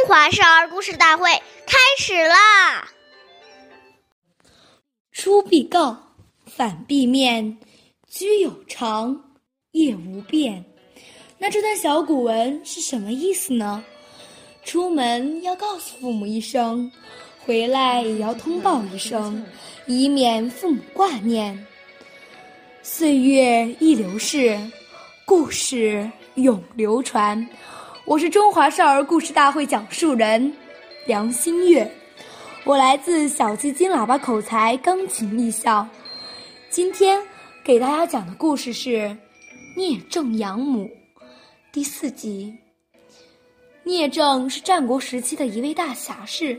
中华少儿故事大会开始啦！出必告，反必面，居有常，业无变。那这段小古文是什么意思呢？出门要告诉父母一声，回来也要通报一声，以免父母挂念。岁月易流逝，故事永流传。我是中华少儿故事大会讲述人梁新月，我来自小鸡金喇叭口才钢琴艺校。今天给大家讲的故事是《聂政养母》第四集。聂政是战国时期的一位大侠士，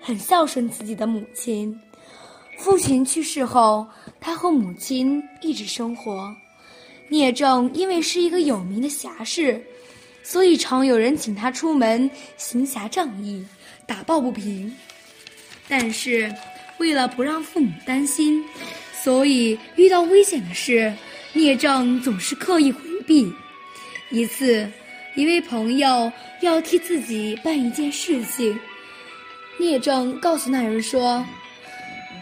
很孝顺自己的母亲。父亲去世后，他和母亲一直生活。聂政因为是一个有名的侠士。所以常有人请他出门行侠仗义，打抱不平。但是，为了不让父母担心，所以遇到危险的事，聂政总是刻意回避。一次，一位朋友要替自己办一件事情，聂政告诉那人说：“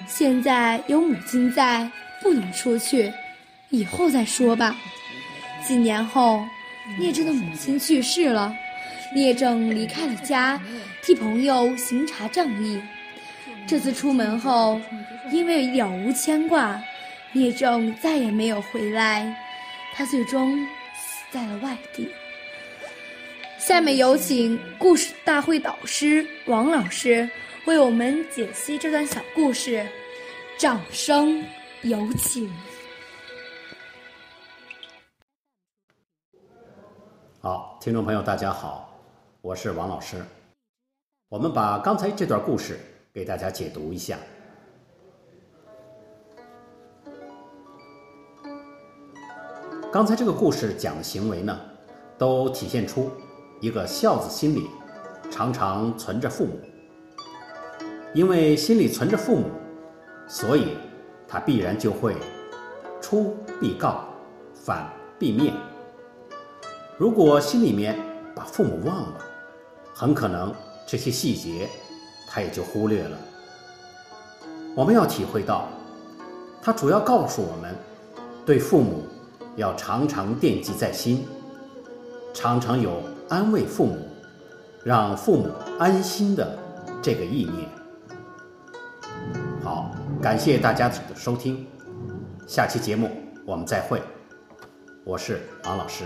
现在有母亲在，不能出去，以后再说吧。”几年后。聂政的母亲去世了，聂政离开了家，替朋友行查正义。这次出门后，因为了无牵挂，聂政再也没有回来，他最终死在了外地。下面有请故事大会导师王老师为我们解析这段小故事，掌声有请。好，听众朋友，大家好，我是王老师。我们把刚才这段故事给大家解读一下。刚才这个故事讲的行为呢，都体现出一个孝子心里常常存着父母。因为心里存着父母，所以他必然就会出必告，反必面。如果心里面把父母忘了，很可能这些细节他也就忽略了。我们要体会到，他主要告诉我们，对父母要常常惦记在心，常常有安慰父母、让父母安心的这个意念。好，感谢大家的收听，下期节目我们再会，我是王老师。